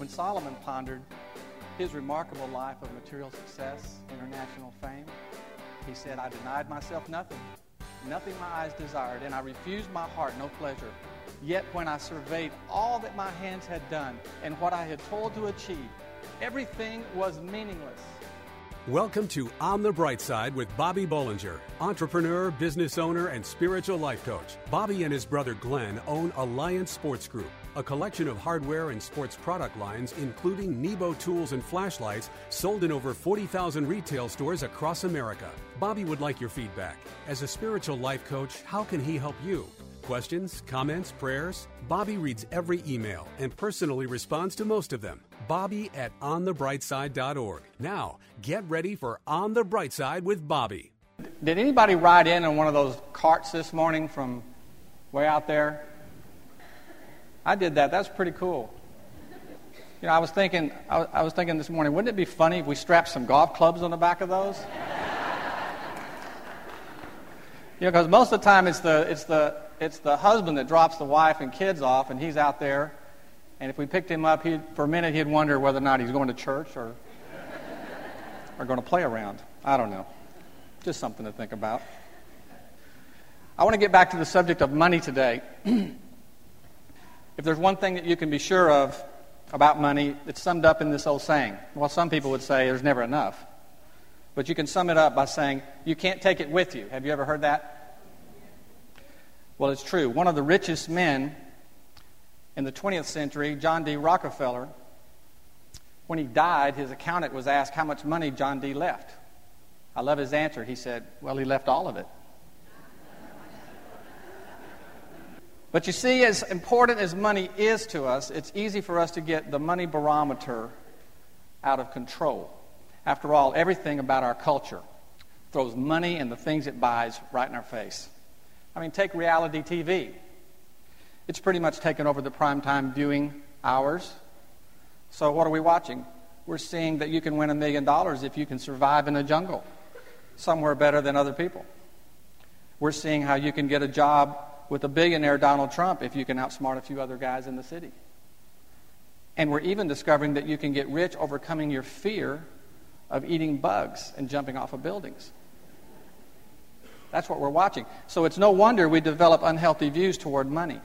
When Solomon pondered his remarkable life of material success, international fame, he said, I denied myself nothing, nothing my eyes desired, and I refused my heart no pleasure. Yet when I surveyed all that my hands had done and what I had toiled to achieve, everything was meaningless. Welcome to On the Bright Side with Bobby Bollinger, entrepreneur, business owner, and spiritual life coach. Bobby and his brother Glenn own Alliance Sports Group, a collection of hardware and sports product lines, including Nebo tools and flashlights, sold in over 40,000 retail stores across America. Bobby would like your feedback. As a spiritual life coach, how can he help you? Questions, comments, prayers? Bobby reads every email and personally responds to most of them. Bobby at onthebrightside.org. Now, get ready for On the Bright Side with Bobby. Did anybody ride in on one of those carts this morning from way out there? I did that. That's pretty cool. You know, I was thinking, I was thinking this morning, wouldn't it be funny if we strapped some golf clubs on the back of those? you know, because most of the time it's the, it's the, it's the husband that drops the wife and kids off, and he's out there. And if we picked him up, for a minute he'd wonder whether or not he's going to church or, or going to play around. I don't know. Just something to think about. I want to get back to the subject of money today. if there's one thing that you can be sure of about money, it's summed up in this old saying. Well, some people would say there's never enough. But you can sum it up by saying, you can't take it with you. Have you ever heard that? Well, it's true. One of the richest men in the 20th century, John D. Rockefeller, when he died, his accountant was asked how much money John D. left. I love his answer. He said, Well, he left all of it. But you see, as important as money is to us, it's easy for us to get the money barometer out of control. After all, everything about our culture throws money and the things it buys right in our face. I mean, take reality TV. It's pretty much taken over the primetime viewing hours. So, what are we watching? We're seeing that you can win a million dollars if you can survive in a jungle somewhere better than other people. We're seeing how you can get a job with a billionaire Donald Trump if you can outsmart a few other guys in the city. And we're even discovering that you can get rich overcoming your fear of eating bugs and jumping off of buildings. That's what we're watching. So it's no wonder we develop unhealthy views toward money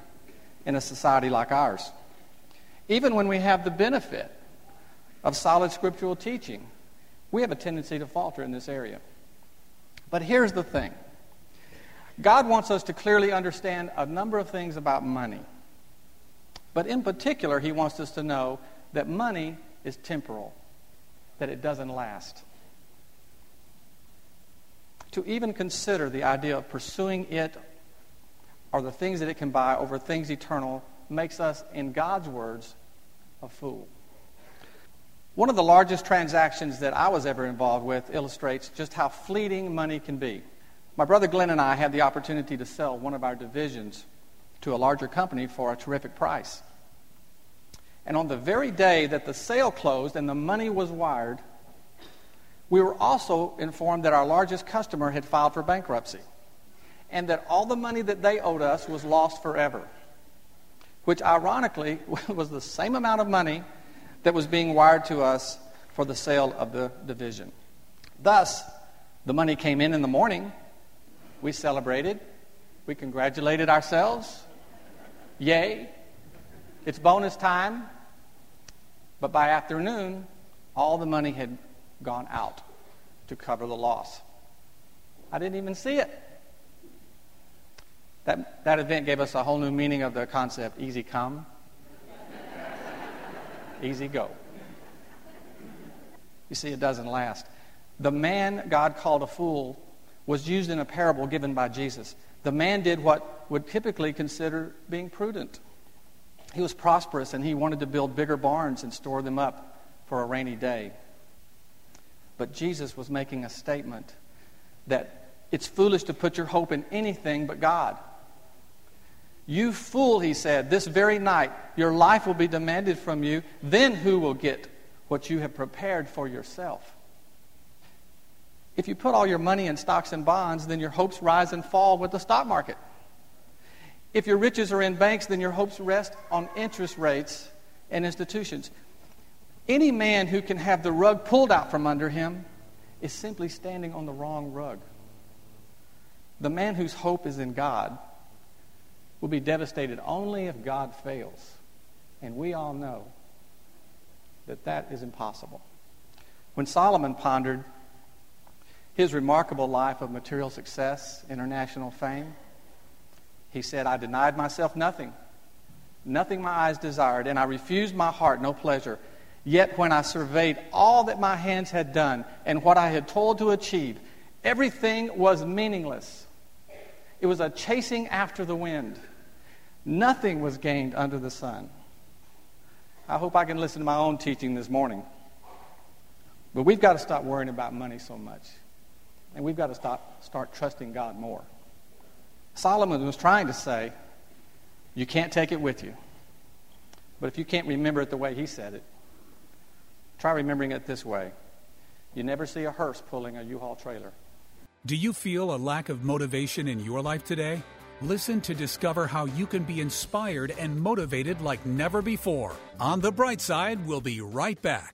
in a society like ours. Even when we have the benefit of solid scriptural teaching, we have a tendency to falter in this area. But here's the thing God wants us to clearly understand a number of things about money. But in particular, He wants us to know that money is temporal, that it doesn't last to even consider the idea of pursuing it or the things that it can buy over things eternal makes us, in God's words, a fool. One of the largest transactions that I was ever involved with illustrates just how fleeting money can be. My brother Glenn and I had the opportunity to sell one of our divisions to a larger company for a terrific price. And on the very day that the sale closed and the money was wired, we were also informed that our largest customer had filed for bankruptcy and that all the money that they owed us was lost forever, which ironically was the same amount of money that was being wired to us for the sale of the division. Thus, the money came in in the morning. We celebrated. We congratulated ourselves. Yay. It's bonus time. But by afternoon, all the money had gone out to cover the loss. I didn't even see it. That, that event gave us a whole new meaning of the concept easy come, easy go. You see, it doesn't last. The man God called a fool was used in a parable given by Jesus. The man did what would typically consider being prudent. He was prosperous and he wanted to build bigger barns and store them up for a rainy day. But Jesus was making a statement that it's foolish to put your hope in anything but God. You fool, he said, this very night your life will be demanded from you. Then who will get what you have prepared for yourself? If you put all your money in stocks and bonds, then your hopes rise and fall with the stock market. If your riches are in banks, then your hopes rest on interest rates and institutions. Any man who can have the rug pulled out from under him is simply standing on the wrong rug. The man whose hope is in God will be devastated only if God fails. And we all know that that is impossible. When Solomon pondered his remarkable life of material success, international fame, he said, I denied myself nothing, nothing my eyes desired, and I refused my heart no pleasure. Yet when I surveyed all that my hands had done and what I had toiled to achieve, everything was meaningless. It was a chasing after the wind. Nothing was gained under the sun. I hope I can listen to my own teaching this morning. But we've got to stop worrying about money so much. And we've got to stop, start trusting God more. Solomon was trying to say, you can't take it with you. But if you can't remember it the way he said it, try remembering it this way. You never see a hearse pulling a U-Haul trailer. Do you feel a lack of motivation in your life today? Listen to discover how you can be inspired and motivated like never before. On the bright side, we'll be right back.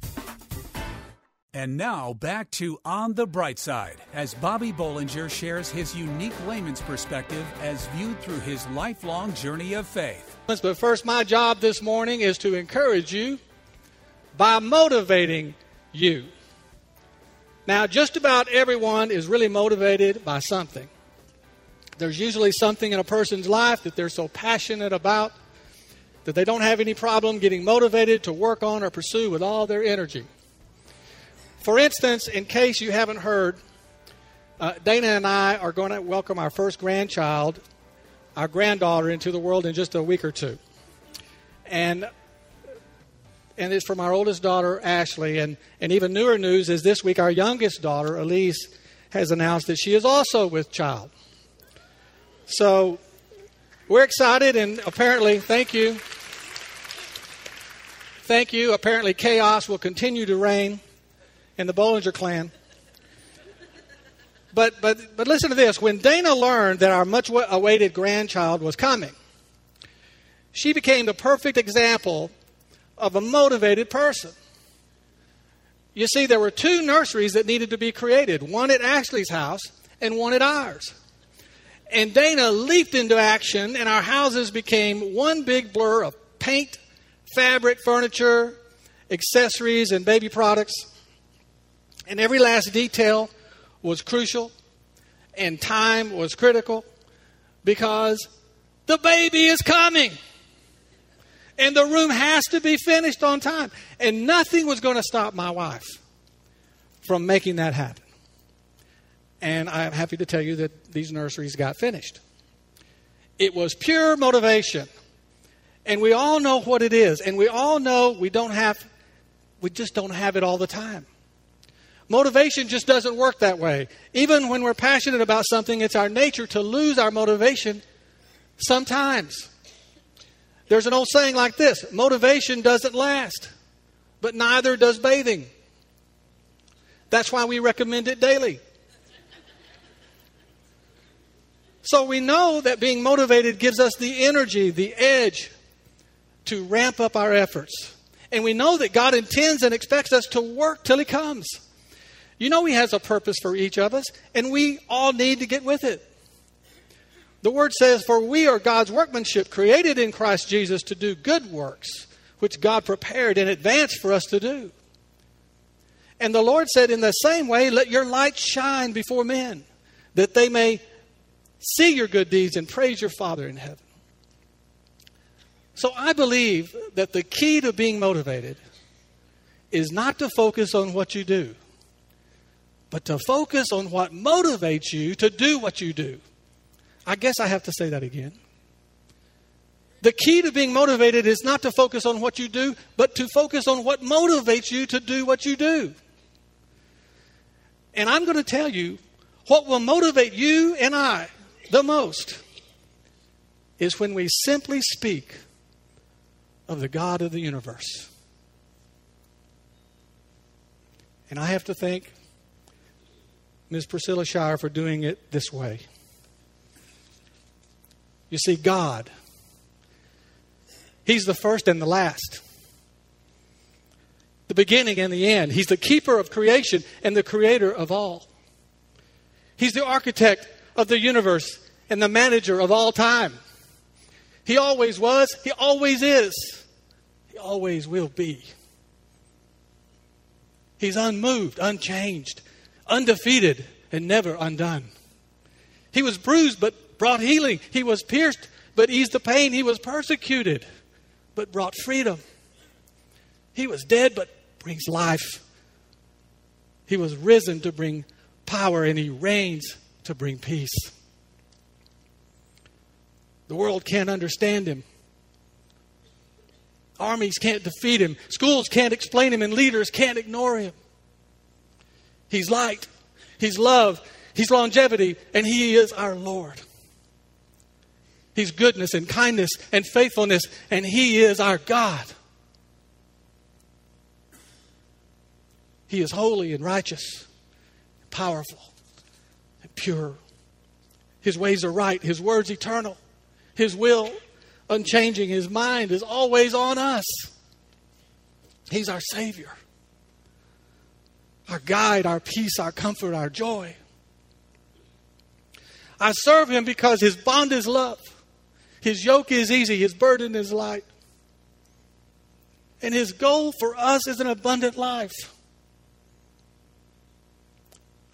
And now back to On the Bright Side as Bobby Bollinger shares his unique layman's perspective as viewed through his lifelong journey of faith. But first, my job this morning is to encourage you by motivating you. Now, just about everyone is really motivated by something. There's usually something in a person's life that they're so passionate about that they don't have any problem getting motivated to work on or pursue with all their energy. For instance, in case you haven't heard, uh, Dana and I are going to welcome our first grandchild, our granddaughter, into the world in just a week or two. And and it's from our oldest daughter, Ashley. And, and even newer news is this week our youngest daughter, Elise, has announced that she is also with child. So we're excited, and apparently, thank you. Thank you. Apparently, chaos will continue to reign in the Bollinger clan. But, but, but listen to this. When Dana learned that our much awaited grandchild was coming, she became the perfect example of a motivated person. You see, there were two nurseries that needed to be created one at Ashley's house and one at ours. And Dana leaped into action, and our houses became one big blur of paint, fabric, furniture, accessories, and baby products. And every last detail was crucial, and time was critical because the baby is coming. And the room has to be finished on time. And nothing was going to stop my wife from making that happen. And I'm happy to tell you that these nurseries got finished. It was pure motivation. And we all know what it is. And we all know we don't have, we just don't have it all the time. Motivation just doesn't work that way. Even when we're passionate about something, it's our nature to lose our motivation sometimes. There's an old saying like this motivation doesn't last, but neither does bathing. That's why we recommend it daily. So we know that being motivated gives us the energy, the edge to ramp up our efforts. And we know that God intends and expects us to work till He comes. You know, He has a purpose for each of us, and we all need to get with it. The word says, For we are God's workmanship, created in Christ Jesus to do good works, which God prepared in advance for us to do. And the Lord said, In the same way, let your light shine before men, that they may see your good deeds and praise your Father in heaven. So I believe that the key to being motivated is not to focus on what you do, but to focus on what motivates you to do what you do. I guess I have to say that again. The key to being motivated is not to focus on what you do, but to focus on what motivates you to do what you do. And I'm going to tell you what will motivate you and I the most is when we simply speak of the God of the universe. And I have to thank Ms. Priscilla Shirer for doing it this way. You see, God, He's the first and the last, the beginning and the end. He's the keeper of creation and the creator of all. He's the architect of the universe and the manager of all time. He always was, He always is, He always will be. He's unmoved, unchanged, undefeated, and never undone. He was bruised but brought healing. He was pierced but eased the pain. He was persecuted but brought freedom. He was dead but brings life. He was risen to bring power and he reigns to bring peace. The world can't understand him. Armies can't defeat him. Schools can't explain him, and leaders can't ignore him. He's light, He's love, He's longevity, and He is our Lord. He's goodness and kindness and faithfulness, and He is our God. He is holy and righteous, powerful and pure. His ways are right, His words eternal. His will unchanging. His mind is always on us. He's our Savior, our guide, our peace, our comfort, our joy. I serve Him because His bond is love. His yoke is easy, His burden is light. And His goal for us is an abundant life.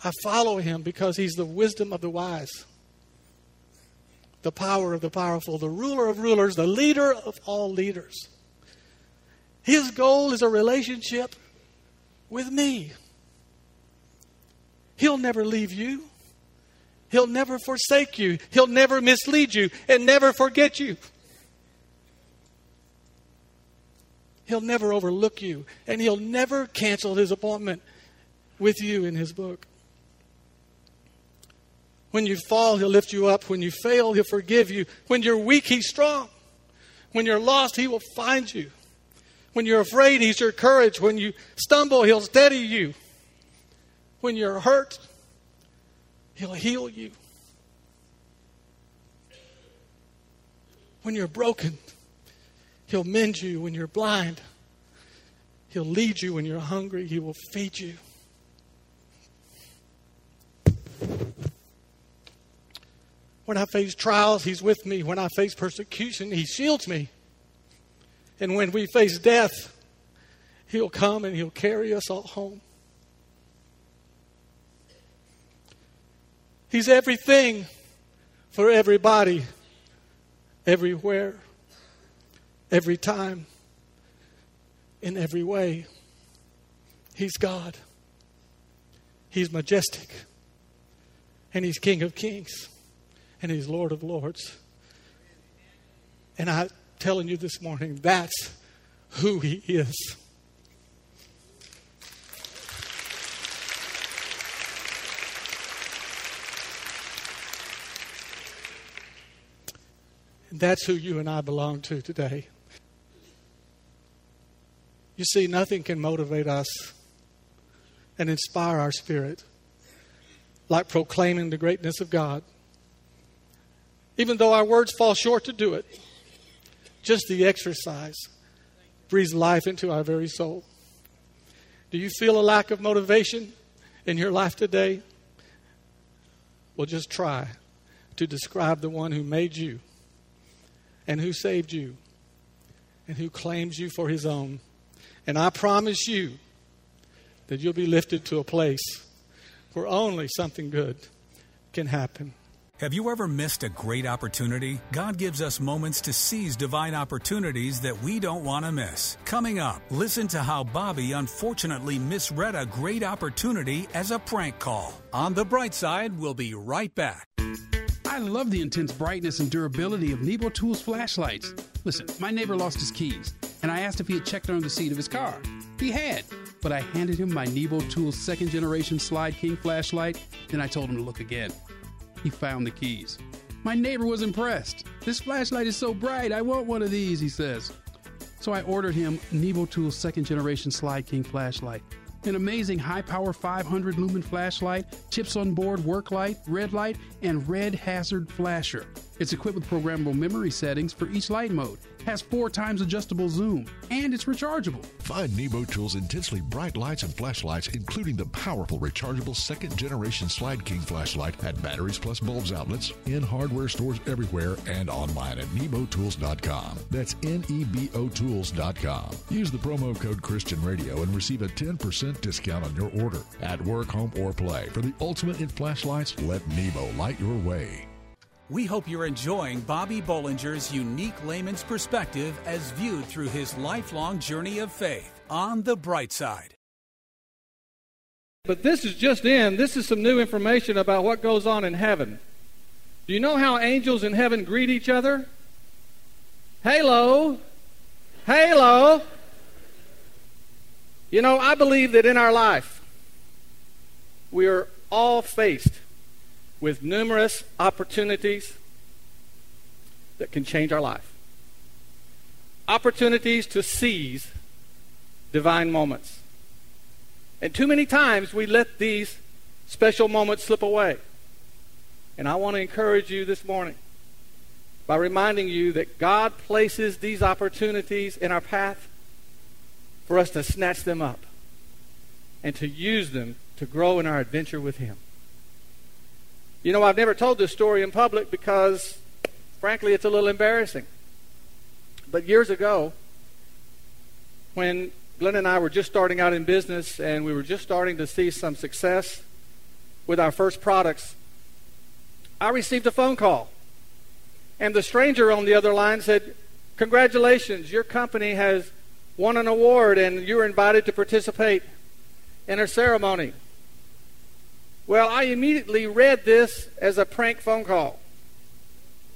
I follow Him because He's the wisdom of the wise the power of the powerful, the ruler of rulers, the leader of all leaders. His goal is a relationship with me. He'll never leave you. He'll never forsake you. He'll never mislead you and never forget you. He'll never overlook you and he'll never cancel his appointment with you in his book. When you fall, He'll lift you up. When you fail, He'll forgive you. When you're weak, He's strong. When you're lost, He will find you. When you're afraid, He's your courage. When you stumble, He'll steady you. When you're hurt, He'll heal you. When you're broken, He'll mend you. When you're blind, He'll lead you. When you're hungry, He will feed you. When I face trials, He's with me. When I face persecution, He shields me. And when we face death, He'll come and He'll carry us all home. He's everything for everybody, everywhere, every time, in every way. He's God. He's majestic. And He's King of Kings and He's Lord of Lords. And I'm telling you this morning, that's who He is. That's who you and I belong to today. You see, nothing can motivate us and inspire our spirit like proclaiming the greatness of God even though our words fall short to do it. Just the exercise breathes life into our very soul. Do you feel a lack of motivation in your life today? Well, just try to describe the one who made you and who saved you and who claims you for his own. And I promise you, that you'll be lifted to a place where only something good can happen. Have you ever missed a great opportunity? God gives us moments to seize divine opportunities that we don't want to miss. Coming up, listen to how Bobby unfortunately misread a great opportunity as a prank call. On the bright side, we'll be right back. I love the intense brightness and durability of Nebo Tools flashlights. Listen, my neighbor lost his keys, and I asked if he had checked under the seat of his car. He had, but I handed him my Nebo Tools second generation Slyde King flashlight, then I told him to look again he found the keys. My neighbor was impressed. This flashlight is so bright, I want one of these, he says. So I ordered him Nebo Tool's second generation Slyde King flashlight. An amazing high power 500 lumen flashlight, chips on board work light, red light, and red hazard flasher. It's equipped with programmable memory settings for each light mode, has four times adjustable zoom, and it's rechargeable. Find Nebo Tools' intensely bright lights and flashlights, including the powerful rechargeable second generation Slyde King flashlight at Batteries Plus Bulbs outlets, in hardware stores everywhere, and online at nebotools.com. That's N E B O Tools.com. Use the promo code Christian Radio and receive a 10% discount on your order. At work, home, or play. For the ultimate in flashlights, let Nebo light your way. We hope you're enjoying Bobby Bollinger's unique layman's perspective as viewed through his lifelong journey of faith on the bright side. But this is just in. This is some new information about what goes on in heaven. Do you know how angels in heaven greet each other? Halo. Halo. You know, I believe that in our life, we are all faced with numerous opportunities that can change our life. Opportunities to seize divine moments. And too many times we let these special moments slip away. And I want to encourage you this morning by reminding you that God places these opportunities in our path for us to snatch them up and to use them to grow in our adventure with Him. You know, I've never told this story in public because, frankly, it's a little embarrassing. But years ago, when Glenn and I were just starting out in business and we were just starting to see some success with our first products, I received a phone call. And the stranger on the other line said, Congratulations, your company has won an award and you're invited to participate in a ceremony. Well, I immediately read this as a prank phone call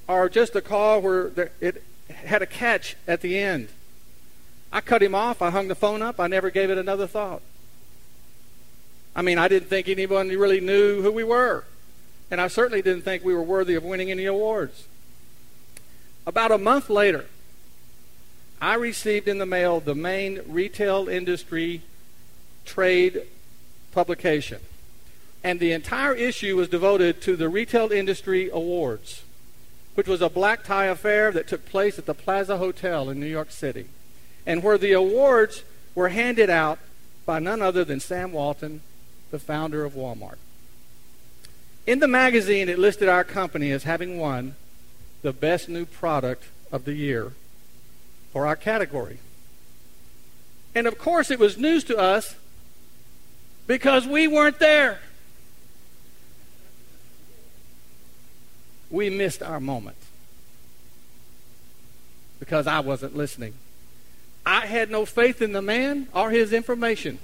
or just a call where it had a catch at the end. I cut him off. I hung the phone up. I never gave it another thought. I mean, I didn't think anyone really knew who we were. And I certainly didn't think we were worthy of winning any awards. About a month later, I received in the mail the main retail industry trade publication and the entire issue was devoted to the Retail Industry Awards, which was a black tie affair that took place at the Plaza Hotel in New York City, and where the awards were handed out by none other than Sam Walton, the founder of Walmart. In the magazine, it listed our company as having won the best new product of the year for our category. And of course, it was news to us because we weren't there. We missed our moment because I wasn't listening. I had no faith in the man or his information.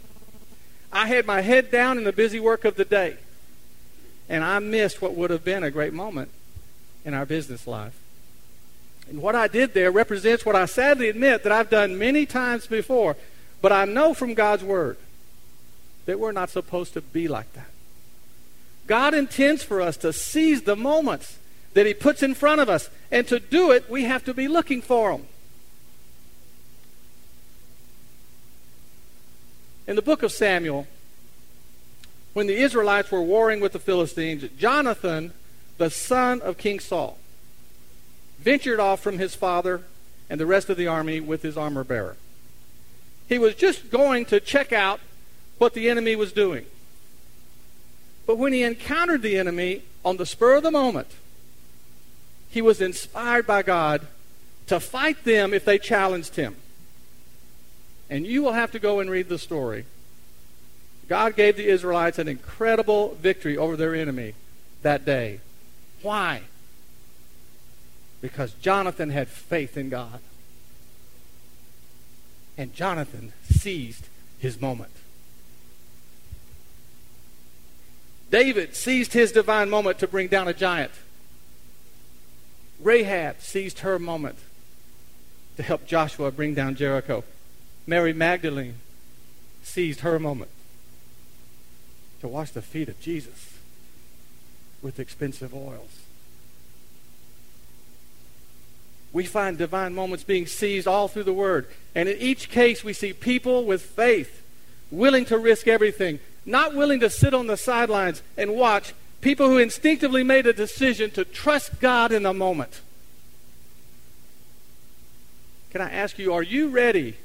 I had my head down in the busy work of the day. And I missed what would have been a great moment in our business life. And what I did there represents what I sadly admit that I've done many times before. But I know from God's Word that we're not supposed to be like that. God intends for us to seize the moments that He puts in front of us. And to do it, we have to be looking for them. In the book of Samuel, when the Israelites were warring with the Philistines, Jonathan, the son of King Saul, ventured off from his father and the rest of the army with his armor bearer. He was just going to check out what the enemy was doing. But when he encountered the enemy on the spur of the moment, he was inspired by God to fight them if they challenged him. And you will have to go and read the story. God gave the Israelites an incredible victory over their enemy that day. Why? Because Jonathan had faith in God. And Jonathan seized his moment. David seized his divine moment to bring down a giant. Rahab seized her moment to help Joshua bring down Jericho. Mary Magdalene seized her moment to wash the feet of Jesus with expensive oils. We find divine moments being seized all through the Word. And in each case, we see people with faith willing to risk everything, not willing to sit on the sidelines and watch, people who instinctively made a decision to trust God in the moment. Can I ask you, are you ready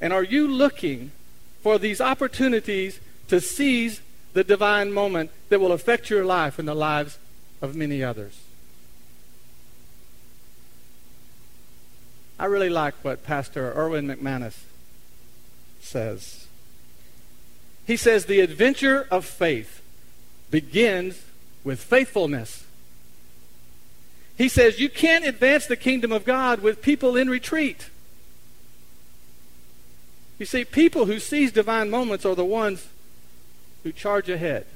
and are you looking for these opportunities to seize the divine moment that will affect your life and the lives of many others? I really like what Pastor Erwin McManus says. He says, The adventure of faith begins with faithfulness. He says, You can't advance the kingdom of God with people in retreat. You see, people who seize divine moments are the ones who charge ahead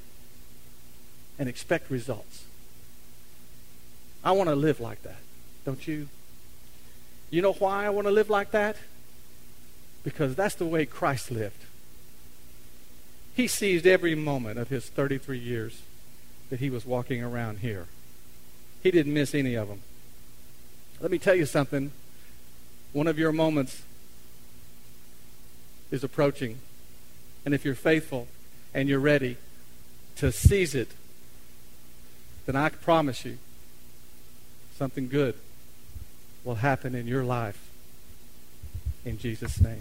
and expect results. I want to live like that, don't you? You know why I want to live like that? Because that's the way Christ lived. He seized every moment of his 33 years that he was walking around here. He didn't miss any of them. Let me tell you something. One of your moments is approaching. And if you're faithful and you're ready to seize it, then I promise you something good will happen in your life. In Jesus' name.